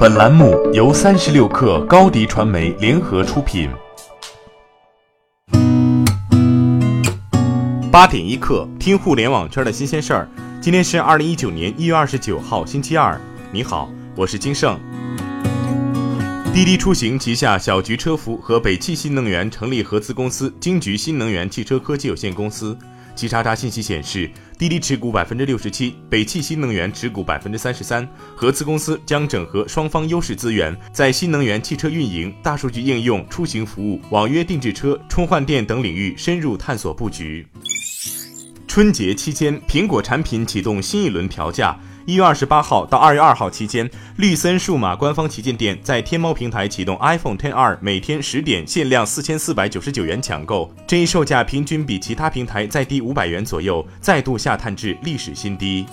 本栏目由三十六氪高低传媒联合出品。八点一刻，听互联网圈的新鲜事儿。今天是二零一九年一月二十九号，星期二。你好，我是金盛。滴滴出行旗下小桔车服和北汽新能源成立合资公司金桔新能源汽车科技有限公司。齐查查信息显示，滴滴持股百分之六十七，北汽新能源持股百分之三十三。合资公司将整合双方优势资源，在新能源汽车运营、大数据应用、出行服务、网约定制车、充换电等领域深入探索布局。春节期间，苹果产品启动新一轮调价。一月二十八号到二月二号期间，绿森数码官方旗舰店在天猫平台启动 iPhone X2 每天十点限量四千四百九十九元抢购，这一售价平均比其他平台再低五百元左右，再度下探至历史新低。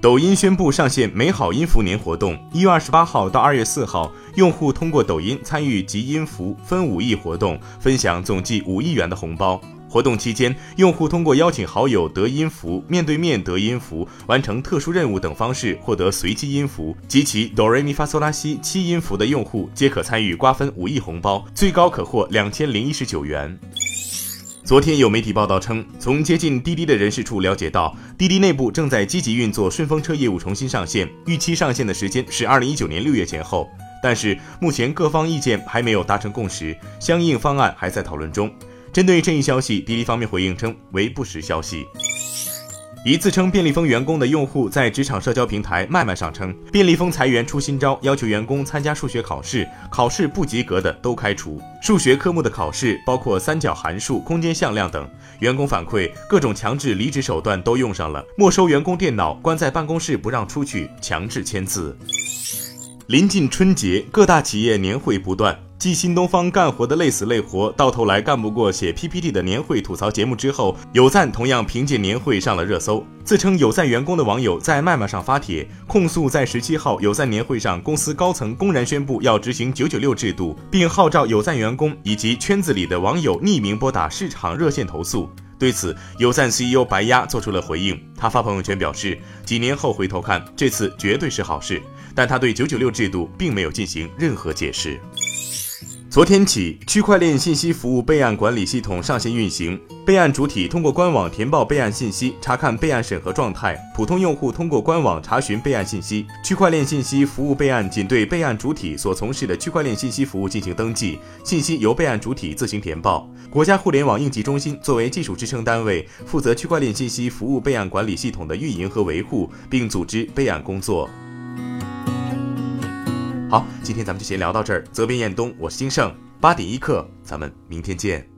抖音宣布上线美好音符年活动，一月二十八号到二月四号，用户通过抖音参与集音符分五亿活动，分享总计五亿元的红包。活动期间，用户通过邀请好友得音符、面对面得音符、完成特殊任务等方式获得随机音符，集齐哆瑞咪发嗦拉西七音符的用户皆可参与瓜分五亿红包，最高可获两千零一十九元。昨天有媒体报道称，从接近滴滴的人士处了解到，滴滴内部正在积极运作顺风车业务重新上线，预期上线的时间是二零一九年六月前后，但是目前各方意见还没有达成共识，相应方案还在讨论中。针对这一消息，滴滴方面回应称为不实消息。一自称便利蜂员工的用户在职场社交平台麦麦上称，便利蜂裁员出新招，要求员工参加数学考试，考试不及格的都开除。数学科目的考试包括三角函数、空间向量等。员工反馈，各种强制离职手段都用上了，没收员工电脑，关在办公室不让出去，强制签字。临近春节，各大企业年会不断。继新东方干活的累死累活，到头来干不过写 PPT 的年会吐槽节目之后，有赞同样凭借年会上了热搜。自称有赞员工的网友在麦麦上发帖控诉，在十七号有赞年会上，公司高层公然宣布要执行九九六制度，并号召有赞员工以及圈子里的网友匿名拨打市场热线投诉。对此，有赞 CEO 白鸭做出了回应，他发朋友圈表示，几年后回头看，这次绝对是好事，但他对九九六制度并没有进行任何解释。昨天起，区块链信息服务备案管理系统上线运行。备案主体通过官网填报备案信息，查看备案审核状态；普通用户通过官网查询备案信息。区块链信息服务备案仅对备案主体所从事的区块链信息服务进行登记，信息由备案主体自行填报。国家互联网应急中心作为技术支撑单位，负责区块链信息服务备案管理系统的运营和维护，并组织备案工作。好，今天咱们就先聊到这儿。责编：彦东，我是金盛，八点一刻，咱们明天见。